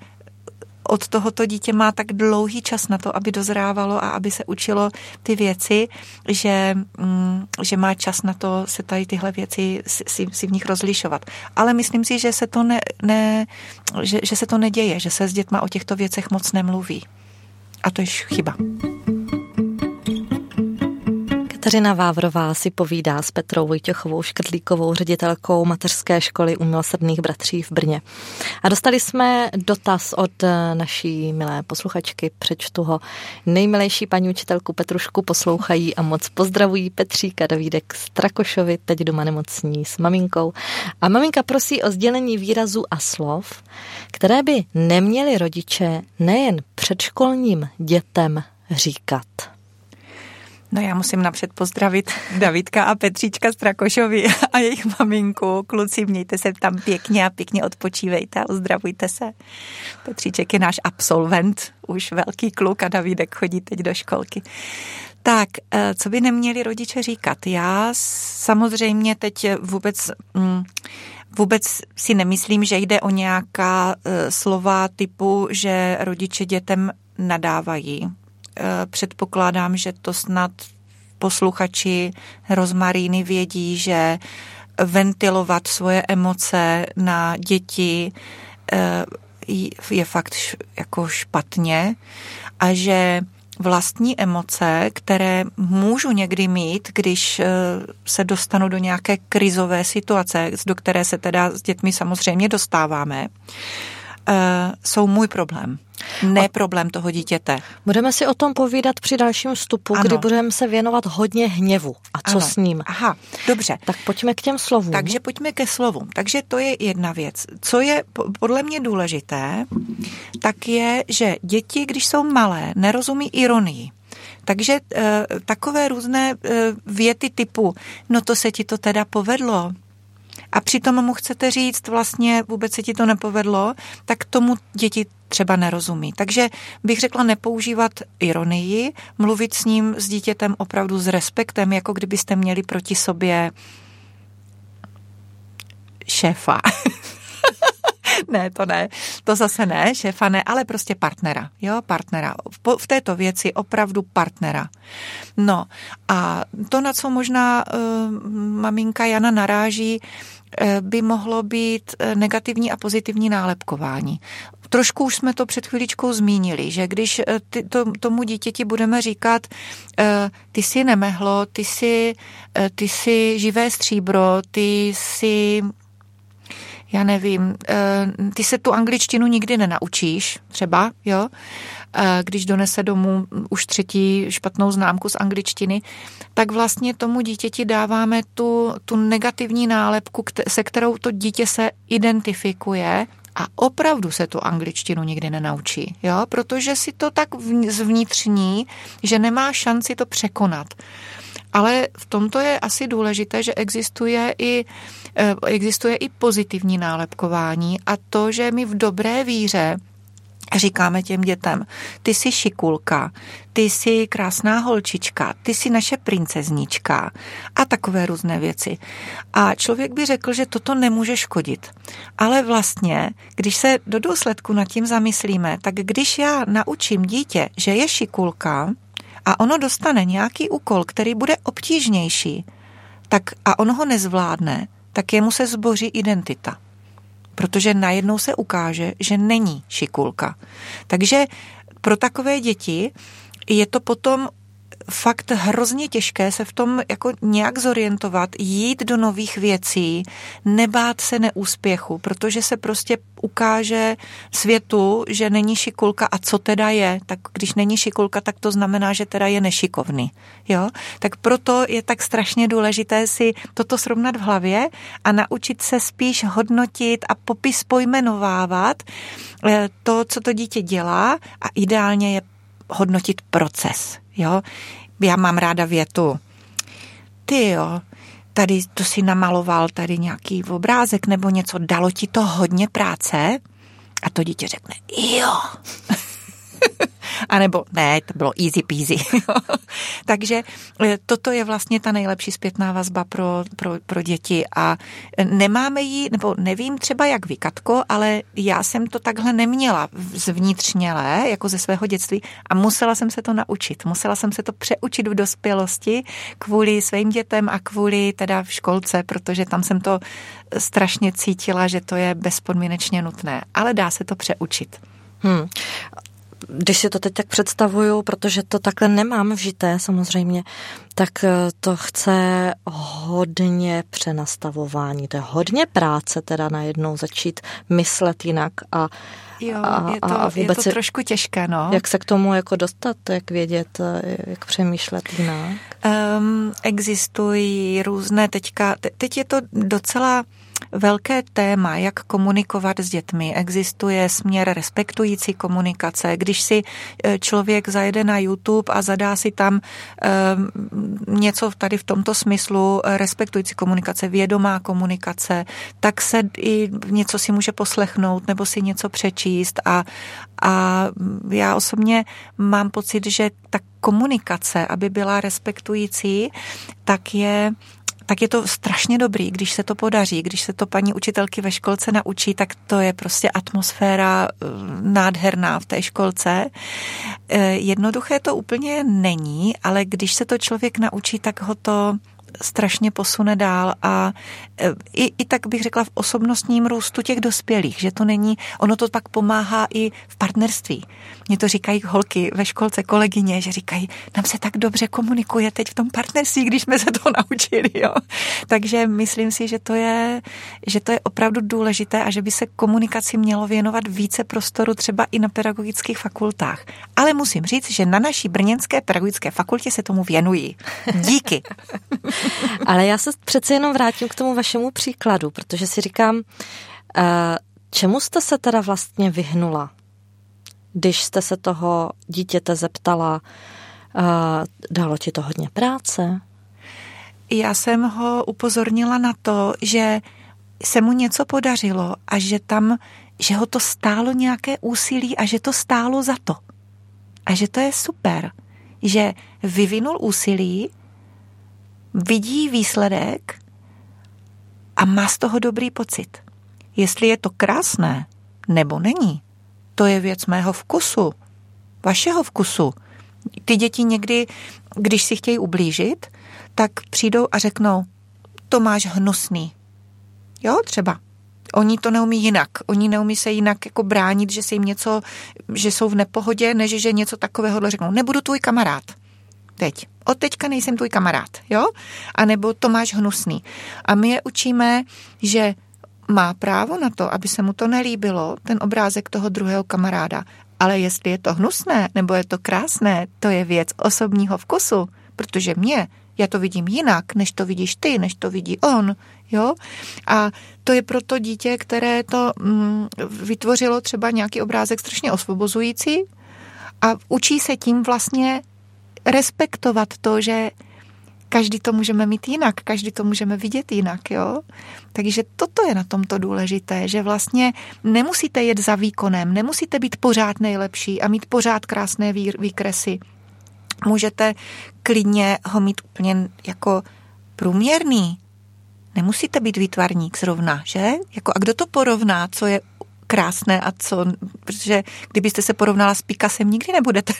od tohoto dítě má tak dlouhý čas na to, aby dozrávalo a aby se učilo ty věci, že, mm, že má čas na to se tady tyhle věci si, si v nich rozlišovat. Ale myslím si, že se to, ne, ne, že, že se to neděje, že se s dětma o těchto věcech moc nemluví. A to je chyba. Kateřina Vávrová si povídá s Petrou Vojtěchovou Škrtlíkovou, ředitelkou mateřské školy u milosrdných bratří v Brně. A dostali jsme dotaz od eh, naší milé posluchačky, přečtu ho. Nejmilejší paní učitelku Petrušku poslouchají a moc pozdravují Petříka Davídek z Trakošovi, teď doma nemocní s maminkou. A maminka prosí o sdělení výrazu a slov, které by neměli rodiče nejen předškolním dětem říkat. No já musím napřed pozdravit Davidka a Petříčka Strakošovi a jejich maminku. Kluci, mějte se tam pěkně a pěkně odpočívejte a uzdravujte se. Petříček je náš absolvent, už velký kluk a Davidek chodí teď do školky. Tak, eh, co by neměli rodiče říkat? Já samozřejmě teď vůbec, mm, vůbec si nemyslím, že jde o nějaká eh, slova typu, že rodiče dětem nadávají předpokládám, že to snad posluchači rozmaríny vědí, že ventilovat svoje emoce na děti eh, je fakt jako špatně a že vlastní emoce, které můžu někdy mít, když eh, se dostanu do nějaké krizové situace, do které se teda s dětmi samozřejmě dostáváme, jsou můj problém ne problém toho dítěte. Budeme si o tom povídat při dalším vstupu, ano. kdy budeme se věnovat hodně hněvu. A co ano. s ním? Aha, dobře. Tak pojďme k těm slovům. Takže pojďme ke slovům. Takže to je jedna věc. Co je podle mě důležité, tak je, že děti, když jsou malé, nerozumí ironii. Takže e, takové různé e, věty typu, no to se ti to teda povedlo, a přitom mu chcete říct, vlastně vůbec se ti to nepovedlo, tak tomu děti třeba nerozumí. Takže bych řekla nepoužívat ironii, mluvit s ním, s dítětem opravdu s respektem, jako kdybyste měli proti sobě šéfa. ne, to ne, to zase ne, šéfa ne, ale prostě partnera, jo, partnera. V, v této věci opravdu partnera. No a to, na co možná uh, maminka Jana naráží, by mohlo být uh, negativní a pozitivní nálepkování. Trošku už jsme to před chviličkou zmínili, že když ty, to, tomu dítěti budeme říkat, ty jsi nemehlo, ty jsi, ty jsi živé stříbro, ty jsi já nevím, eh, ty se tu angličtinu nikdy nenaučíš, třeba, jo, eh, když donese domů už třetí špatnou známku z angličtiny, tak vlastně tomu dítěti dáváme tu, tu negativní nálepku, se kterou to dítě se identifikuje a opravdu se tu angličtinu nikdy nenaučí, jo? protože si to tak zvnitřní, že nemá šanci to překonat. Ale v tomto je asi důležité, že existuje i, eh, existuje i pozitivní nálepkování a to, že my v dobré víře říkáme těm dětem, ty jsi šikulka, ty jsi krásná holčička, ty jsi naše princeznička a takové různé věci. A člověk by řekl, že toto nemůže škodit. Ale vlastně, když se do důsledku nad tím zamyslíme, tak když já naučím dítě, že je šikulka, a ono dostane nějaký úkol, který bude obtížnější, tak a ono ho nezvládne, tak jemu se zboří identita. Protože najednou se ukáže, že není šikulka. Takže pro takové děti je to potom fakt hrozně těžké se v tom jako nějak zorientovat, jít do nových věcí, nebát se neúspěchu, protože se prostě ukáže světu, že není šikulka a co teda je. Tak když není šikulka, tak to znamená, že teda je nešikovný. Jo? Tak proto je tak strašně důležité si toto srovnat v hlavě a naučit se spíš hodnotit a popis pojmenovávat eh, to, co to dítě dělá a ideálně je hodnotit proces. Jo? Já mám ráda větu. Ty jo, tady to si namaloval tady nějaký obrázek nebo něco, dalo ti to hodně práce? A to dítě řekne, jo. A nebo ne, to bylo easy peasy. Takže e, toto je vlastně ta nejlepší zpětná vazba pro, pro, pro děti a nemáme ji, nebo nevím třeba jak vy, Katko, ale já jsem to takhle neměla zvnitřnělé, jako ze svého dětství a musela jsem se to naučit. Musela jsem se to přeučit v dospělosti kvůli svým dětem a kvůli teda v školce, protože tam jsem to strašně cítila, že to je bezpodmínečně nutné. Ale dá se to přeučit. Hmm když si to teď tak představuju, protože to takhle nemám vžité samozřejmě, tak eh, to chce hodně přenastavování, to je hodně práce teda najednou začít myslet jinak a Jo, a, je to, a vůbec je to trošku těžké, no. Jak se k tomu jako dostat, jak vědět, eh, jak přemýšlet jinak? Um, existují různé teďka, teď je to docela velké téma, jak komunikovat s dětmi. Existuje směr respektující komunikace. Když si e, člověk zajede na YouTube a zadá si tam um, něco tady v tomto smyslu, respektující komunikace, vědomá komunikace, tak se i něco si může poslechnout nebo si něco přečíst a, a já osobně mám pocit, že ta komunikace, aby byla respektující, tak je tak je to strašně dobrý, když se to podaří, když se to paní učitelky ve školce naučí, tak to je prostě atmosféra eh, nádherná v té školce. Eh, jednoduché to úplně není, ale když se to člověk naučí, tak ho to strašně posune dál a e, i, i tak bych řekla v osobnostním růstu těch dospělých, že to není, ono to pak pomáhá i v partnerství. Mně to říkají holky ve školce, kolegyně, že říkají, nám se tak dobře komunikuje teď v tom partnerství, když jsme se to naučili. Jo? Takže myslím si, že to, je, že to je opravdu důležité a že by se komunikaci mělo věnovat více prostoru třeba i na pedagogických fakultách. Ale musím říct, že na naší brněnské pedagogické fakultě se tomu věnují. Díky. Ale já se přece jenom vrátím k tomu vašemu příkladu, protože si říkám, eh, čemu jste se teda vlastně vyhnula, když jste se toho dítěte zeptala, Dalo ti to hodně práce? Já jsem ho upozornila na to, že se mu něco podařilo a že tam, že ho to stálo nějaké úsilí a že to stálo za to. A že to je super, že vyvinul úsilí, vidí výsledek a má z toho dobrý pocit. Jestli je to krásné nebo není, to je věc mého vkusu, vašeho vkusu. Ty děti někdy, když si chtějí ublížit, tak přijdou a řeknou, to máš hnusný. Jo, třeba. Oni to neumí jinak. Oni neumí se jinak jako bránit, že se jim něco, že jsou v nepohodě, než že něco takového řeknou. Nebudu tvůj kamarád. Teď. Od teďka nejsem tvůj kamarád, jo? A nebo to máš hnusný. A my je učíme, že má právo na to, aby se mu to nelíbilo, ten obrázek toho druhého kamaráda. Ale jestli je to hnusné nebo je to krásné, to je věc osobního vkusu, protože mě, já to vidím jinak, než to vidíš ty, než to vidí on, jo? A to je proto dítě, které to mm, vytvořilo třeba nějaký obrázek strašně osvobozující a učí se tím vlastně respektovat to, že každý to můžeme mít jinak, každý to můžeme vidět jinak, jo. Takže toto je na tomto důležité, že vlastně nemusíte jet za výkonem, nemusíte být pořád nejlepší a mít pořád krásné výkresy. Můžete klidně ho mít úplně jako průměrný. Nemusíte být výtvarník zrovna, že? Jako, a kdo to porovná, co je krásné a co, protože kdybyste se porovnala s Picassem, nikdy nebudete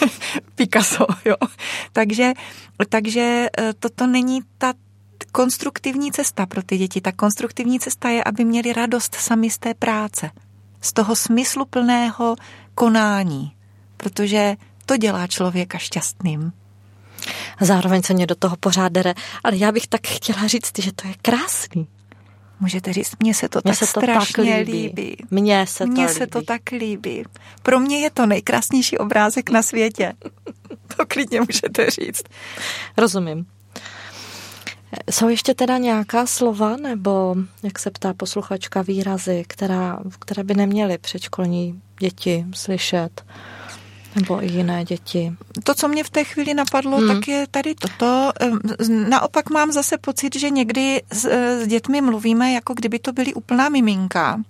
Picasso, jo. Takže, takže eh, toto není ta konstruktivní cesta pro ty děti. Ta konstruktivní cesta je, aby měli radost sami z té práce, z toho smysluplného konání, protože to dělá člověka šťastným. Zároveň se mě do toho pořád dere, ale já bych tak chtěla říct, že to je krásný. Můžete říct, mně se to mně tak se to strašně tak líbí. líbí. Mně se to Mně se to tak líbí. Pro mě je to nejkrásnější obrázek na světě. to klidně můžete říct. Rozumím. Jsou ještě teda nějaká slova, nebo, jak se ptá posluchačka, výrazy, která, které by neměly předškolní děti slyšet? Nebo i jiné děti. To, co mě v té chvíli napadlo, hmm. tak je tady toto. Naopak mám zase pocit, že někdy s, s dětmi mluvíme, jako kdyby to byly úplná miminka.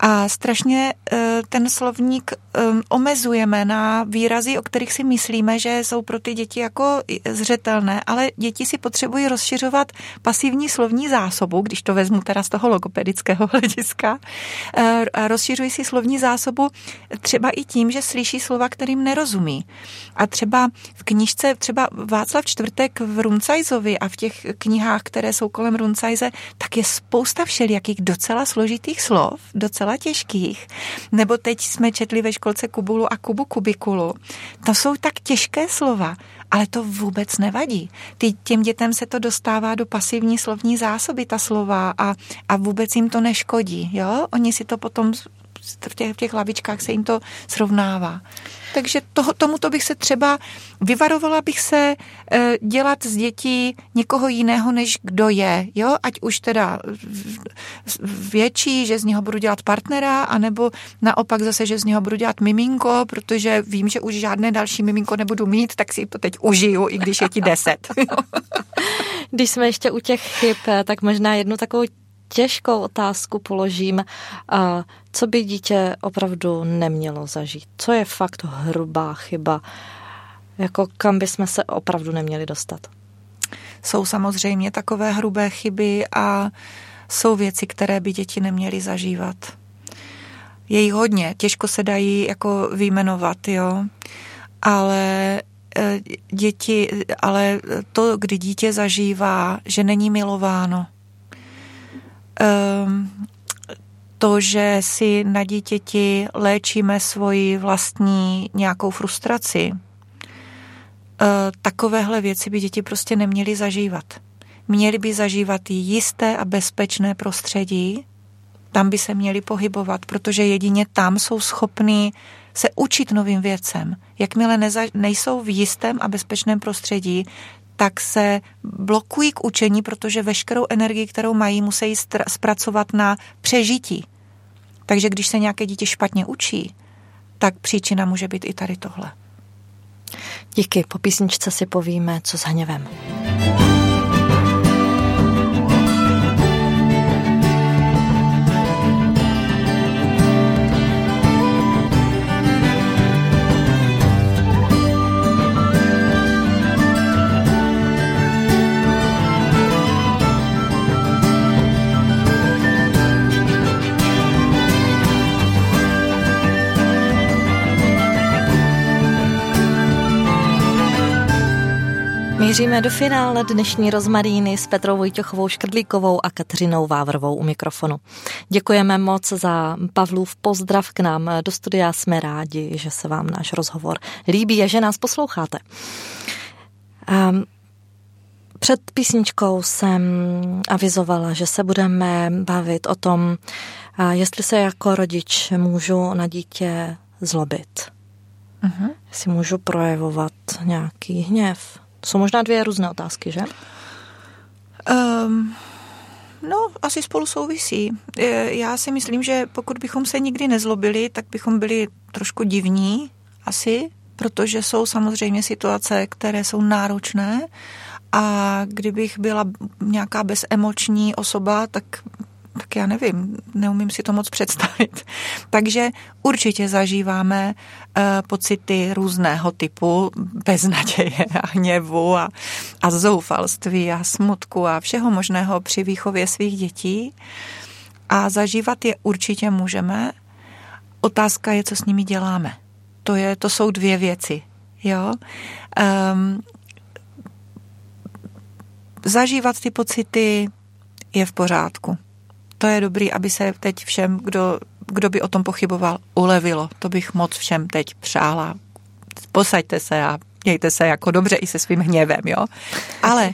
A strašně eh, ten slovník eh, omezujeme na výrazy, o kterých si myslíme, že jsou pro ty děti jako zřetelné, ale děti si potřebují rozšiřovat pasivní slovní zásobu, když to vezmu teda z toho logopedického hlediska, a rozšiřují si slovní zásobu třeba i tím, že slyší slova, kterým nerozumí. A třeba v knižce, třeba Václav Čtvrtek v Runcajzovi a v těch knihách, které jsou kolem Runcajze, tak je spousta všelijakých docela složitých slov, docela těžkých. Nebo teď jsme četli ve školce Kubulu a Kubu Kubikulu. To jsou tak těžké slova, ale to vůbec nevadí. Ty, těm dětem se to dostává do pasivní slovní zásoby, ta slova, a, a vůbec jim to neškodí. Jo? Oni si to potom v těch, v těch lavičkách se jim to srovnává. Takže toho, tomuto bych se třeba, vyvarovala bych se e, dělat z dětí někoho jiného, než kdo je, jo, ať už teda větší, že z něho budu dělat partnera, anebo naopak zase, že z něho budu dělat miminko, protože vím, že už žádné další miminko nebudu mít, tak si to teď užiju, i když je ti deset. Když jsme ještě u těch chyb, tak možná jednu takovou těžkou otázku položím, co by dítě opravdu nemělo zažít? Co je fakt hrubá chyba? Jako kam bychom se opravdu neměli dostat? Jsou samozřejmě takové hrubé chyby a jsou věci, které by děti neměly zažívat. Je jich hodně, těžko se dají jako vyjmenovat, jo. Ale e, děti, ale to, kdy dítě zažívá, že není milováno, to, že si na dítěti léčíme svoji vlastní nějakou frustraci, eh, takovéhle věci by děti prostě neměly zažívat. Měli by zažívat jisté a bezpečné prostředí, tam by se měli pohybovat, protože jedině tam jsou schopní se učit novým věcem. Jakmile neza, nejsou v jistém a bezpečném prostředí, tak se blokují k učení, protože veškerou energii, kterou mají, musí zpracovat na přežití. Takže když se nějaké dítě špatně učí, tak příčina může být i tady tohle. Díky, po písničce si povíme, co s hněvem. Míříme do finále dnešní rozmaríny s Petrou Vojtěchovou Škrdlíkovou a Kateřinou Vávrovou u mikrofonu. Děkujeme moc za Pavlův pozdrav k nám do studia. Jsme rádi, že se vám náš rozhovor líbí a že nás posloucháte. Um, před písničkou jsem avizovala, že se budeme bavit o tom, jestli se jako rodič můžu na dítě zlobit. Uh-huh. Jestli můžu projevovat nějaký hněv, to jsou možná dvě různé otázky, že? Um, no, asi spolu souvisí. Já si myslím, že pokud bychom se nikdy nezlobili, tak bychom byli trošku divní, asi, protože jsou samozřejmě situace, které jsou náročné a kdybych byla nějaká bezemoční osoba, tak tak já nevím, neumím si to moc představit. Takže určitě zažíváme uh, pocity různého typu, beznaděje a hněvu a, a zoufalství a smutku a všeho možného při výchově svých dětí. A zažívat je určitě můžeme. Otázka je, co s nimi děláme. To, je, to jsou dvě věci. Jo? Um, zažívat ty pocity je v pořádku to je dobrý, aby se teď všem, kdo, kdo by o tom pochyboval, ulevilo. To bych moc všem teď přála. Posaďte se a mějte se jako dobře i se svým hněvem, jo. Ale,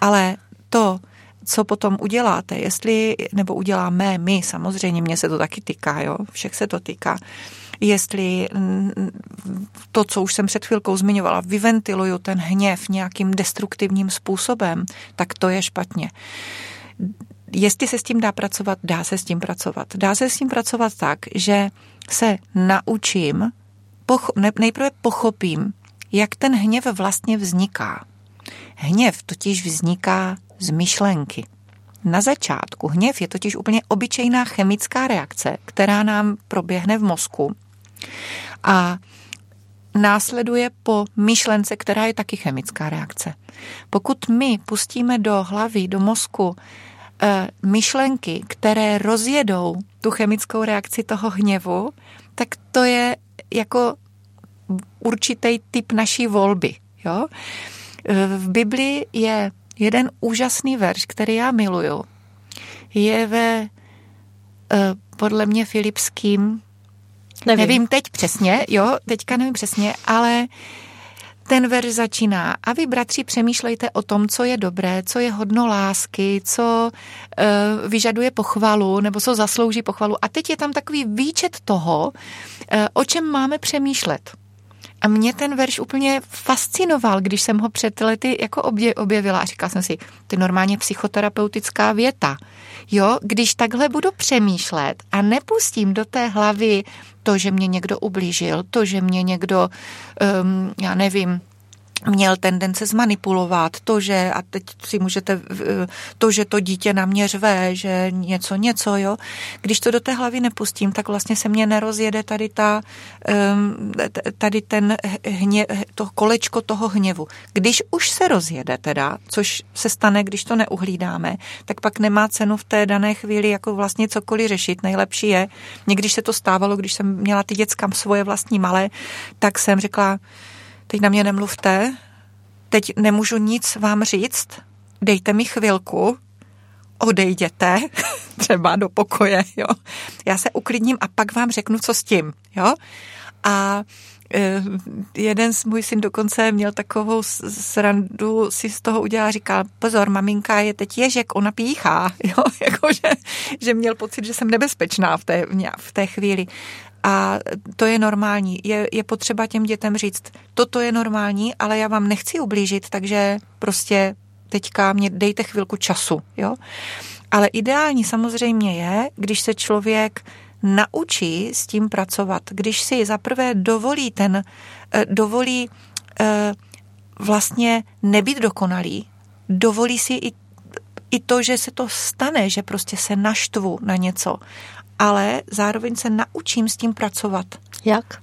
ale to, co potom uděláte, jestli, nebo uděláme my, samozřejmě, mě se to taky týká, jo, všech se to týká, jestli to, co už jsem před chvilkou zmiňovala, vyventiluju ten hněv nějakým destruktivním způsobem, tak to je špatně Jestli se s tím dá pracovat, dá se s tím pracovat. Dá se s tím pracovat tak, že se naučím, pocho- nejprve pochopím, jak ten hněv vlastně vzniká. Hněv totiž vzniká z myšlenky. Na začátku hněv je totiž úplně obyčejná chemická reakce, která nám proběhne v mozku a následuje po myšlence, která je taky chemická reakce. Pokud my pustíme do hlavy, do mozku myšlenky, které rozjedou tu chemickou reakci toho hněvu, tak to je jako určitý typ naší volby. Jo? Eh, v Biblii je jeden úžasný verš, který já miluju. Je ve eh, podle mě filipským, nevím. nevím teď přesně, jo, teďka nevím přesně, ale ten verš začíná. A vy, bratři, přemýšlejte o tom, co je dobré, co je hodno lásky, co uh, vyžaduje pochvalu, nebo co zaslouží pochvalu. A teď je tam takový výčet toho, uh, o čem máme přemýšlet. A mě ten verš úplně fascinoval, když jsem ho před lety jako objevila a říkala jsem si, to je normálně psychoterapeutická věta. Jo, když takhle budu přemýšlet a nepustím do té hlavy to, že mě někdo ublížil, to, že mě někdo, um, já nevím, měl tendence zmanipulovat, to, že, a teď si můžete, to, že to dítě na mě řve, že něco, něco, jo. Když to do té hlavy nepustím, tak vlastně se mě nerozjede tady ta, tady ten hně, to kolečko toho hněvu. Když už se rozjede teda, což se stane, když to neuhlídáme, tak pak nemá cenu v té dané chvíli jako vlastně cokoliv řešit. Nejlepší je, někdy se to stávalo, když jsem měla ty dětskám svoje vlastní malé, tak jsem řekla, teď na mě nemluvte, teď nemůžu nic vám říct, dejte mi chvilku, odejděte třeba do pokoje, jo. Já se uklidním a pak vám řeknu, co s tím, jo. A e, jeden z můj syn dokonce měl takovou srandu, si z toho udělal, říkal, pozor, maminka je teď ježek, ona píchá, jo, jakože, že měl pocit, že jsem nebezpečná v té, v té chvíli. A to je normální. Je, je potřeba těm dětem říct, toto je normální, ale já vám nechci ublížit, takže prostě teďka mě dejte chvilku času. Jo? Ale ideální samozřejmě je, když se člověk naučí s tím pracovat, když si zaprvé dovolí ten, eh, dovolí e, vlastně nebyt dokonalý, dovolí si i, i to, že se to stane, že prostě se naštvu na něco, ale zároveň se naučím s tím pracovat. Jak?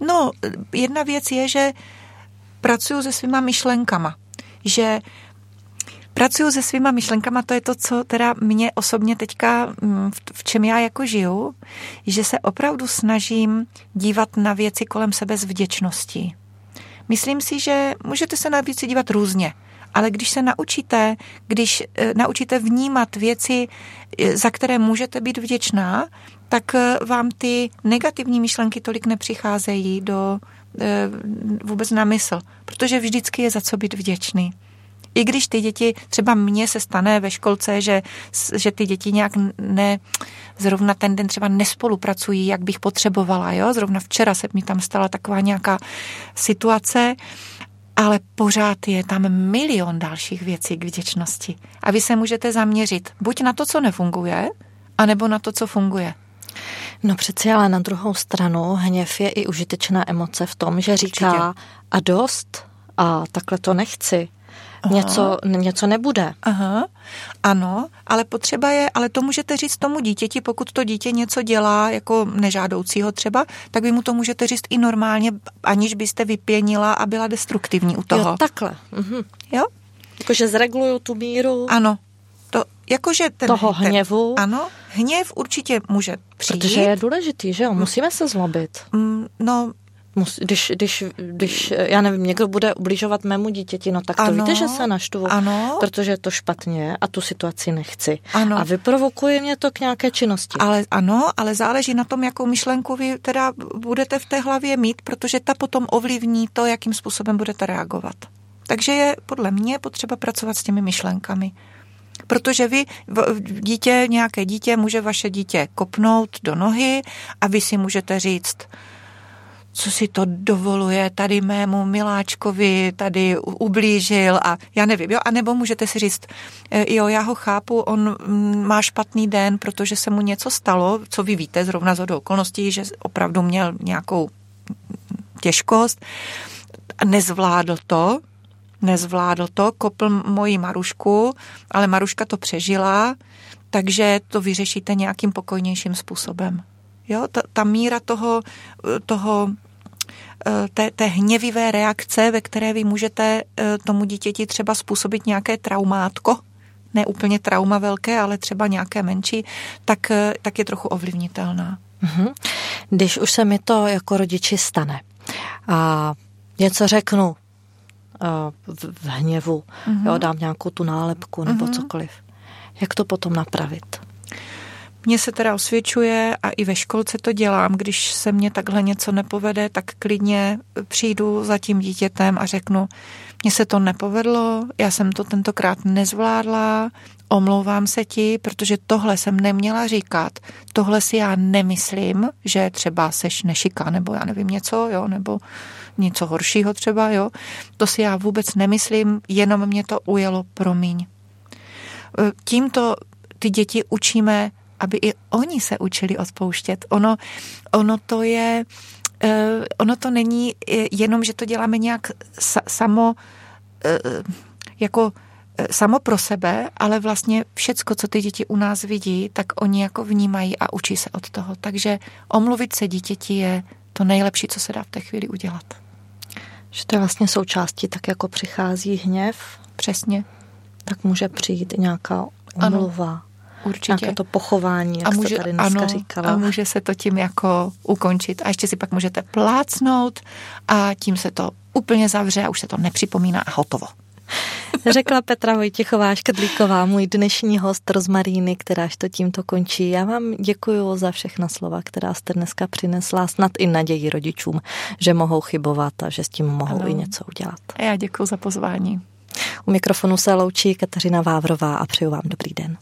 No, jedna věc je, že pracuju se svýma myšlenkama, že pracuju se svýma myšlenkama, to je to, co teda mě osobně teďka, mm, v čem já jako žiju, že se opravdu snažím dívat na věci kolem sebe s vděčností. Myslím si, že můžete se na věci dívat různě, ale když se naučíte, když e, naučíte vnímat věci, e, za které můžete být vděčná, tak e, vám ty negativní myšlenky tolik nepřicházejí do vůbec na mysl, protože vždycky je za co být vděčný. I když ty děti, třeba mně se stane ve školce, že, že ty děti nějak ne, zrovna ten den třeba nespolupracují, jak bych potřebovala, jo, zrovna včera se mi tam stala taková nějaká situace, ale pořád je tam milion dalších věcí k vděčnosti. A vy se můžete zaměřit buď na to, co nefunguje, anebo na to, co funguje. No přeci ale na druhou stranu hněv je i užitečná emoce v tom, že říká Určitě. a dost a takhle to nechci něco, něco nebude. Aha, ano, ale potřeba je, ale to můžete říct tomu dítěti, pokud to dítě něco dělá jako nežádoucího třeba, tak vy mu to můžete říct i normálně, aniž byste vypěnila a byla destruktivní u toho. Jo, takhle. Mhm. Jo? Jakože zreguluju tu míru. Ano. To, jakože ten, toho hněvu. Ten, ano, hněv určitě může přijít. Protože je důležitý, že jo? Musíme se zlobit. Mm, no, Mus, když, když, když, já nevím, někdo bude ubližovat mému dítěti, no tak to ano, víte, že se naštvu, ano. protože je to špatně a tu situaci nechci. Ano. A vyprovokuje mě to k nějaké činnosti. Ale ano, ale záleží na tom, jakou myšlenku vy teda budete v té hlavě mít, protože ta potom ovlivní to, jakým způsobem budete reagovat. Takže je podle mě potřeba pracovat s těmi myšlenkami. Protože vy, dítě, nějaké dítě, může vaše dítě kopnout do nohy a vy si můžete říct, co si to dovoluje tady mému miláčkovi, tady ublížil a já nevím, jo, a nebo můžete si říct, e, jo, já ho chápu, on mm, má špatný den, protože se mu něco stalo, co vy víte zrovna z okolností, že opravdu měl nějakou těžkost, nezvládl to, nezvládl to, kopl moji Marušku, ale Maruška to přežila, takže to vyřešíte nějakým pokojnějším způsobem. Jo, ta, ta míra toho, toho Eh, té, té hněvivé reakce, ve které vy můžete eh, tomu dítěti třeba způsobit nějaké traumátko, ne úplně trauma velké, ale třeba nějaké menší, tak, eh, tak je trochu ovlivnitelná. Mhm. Když už se mi to jako rodiči stane a něco řeknu v hněvu, mm-hmm. jo, dám nějakou tu nálepku nebo mm-hmm. cokoliv, jak to potom napravit? Mně se teda osvědčuje a i ve školce to dělám, když se mně takhle něco nepovede, tak klidně přijdu za tím dítětem a řeknu, mně se to nepovedlo, já jsem to tentokrát nezvládla, omlouvám se ti, protože tohle jsem neměla říkat, tohle si já nemyslím, že třeba seš nešika, nebo já nevím něco, jo, nebo něco horšího třeba, jo. To si já vůbec nemyslím, jenom mě to ujelo, promiň. Tímto ty děti učíme aby i oni se učili odpouštět. Ono, ono to je, uh, ono to není jenom, že to děláme nějak sa, samo, uh, jako samo pro sebe, ale vlastně všecko, co ty děti u nás vidí, tak oni jako vnímají a učí se od toho. Takže omluvit se dítěti je to nejlepší, co se dá v té chvíli udělat. Že to je vlastně součástí, tak jako přichází hněv. Přesně. Tak může přijít nějaká omluva. Ano. Určitě. Nějaké to pochování, jak a může, jste tady dneska ano, říkala. A může se to tím jako ukončit. A ještě si pak můžete plácnout a tím se to úplně zavře a už se to nepřipomíná a hotovo. Řekla Petra Vojtěchová Škedlíková, můj dnešní host Rozmaríny, kteráž to tímto končí. Já vám děkuji za všechna slova, která jste dneska přinesla, snad i naději rodičům, že mohou chybovat a že s tím mohou ano. i něco udělat. A já děkuji za pozvání. U mikrofonu se loučí Kateřina Vávrová a přeju vám dobrý den.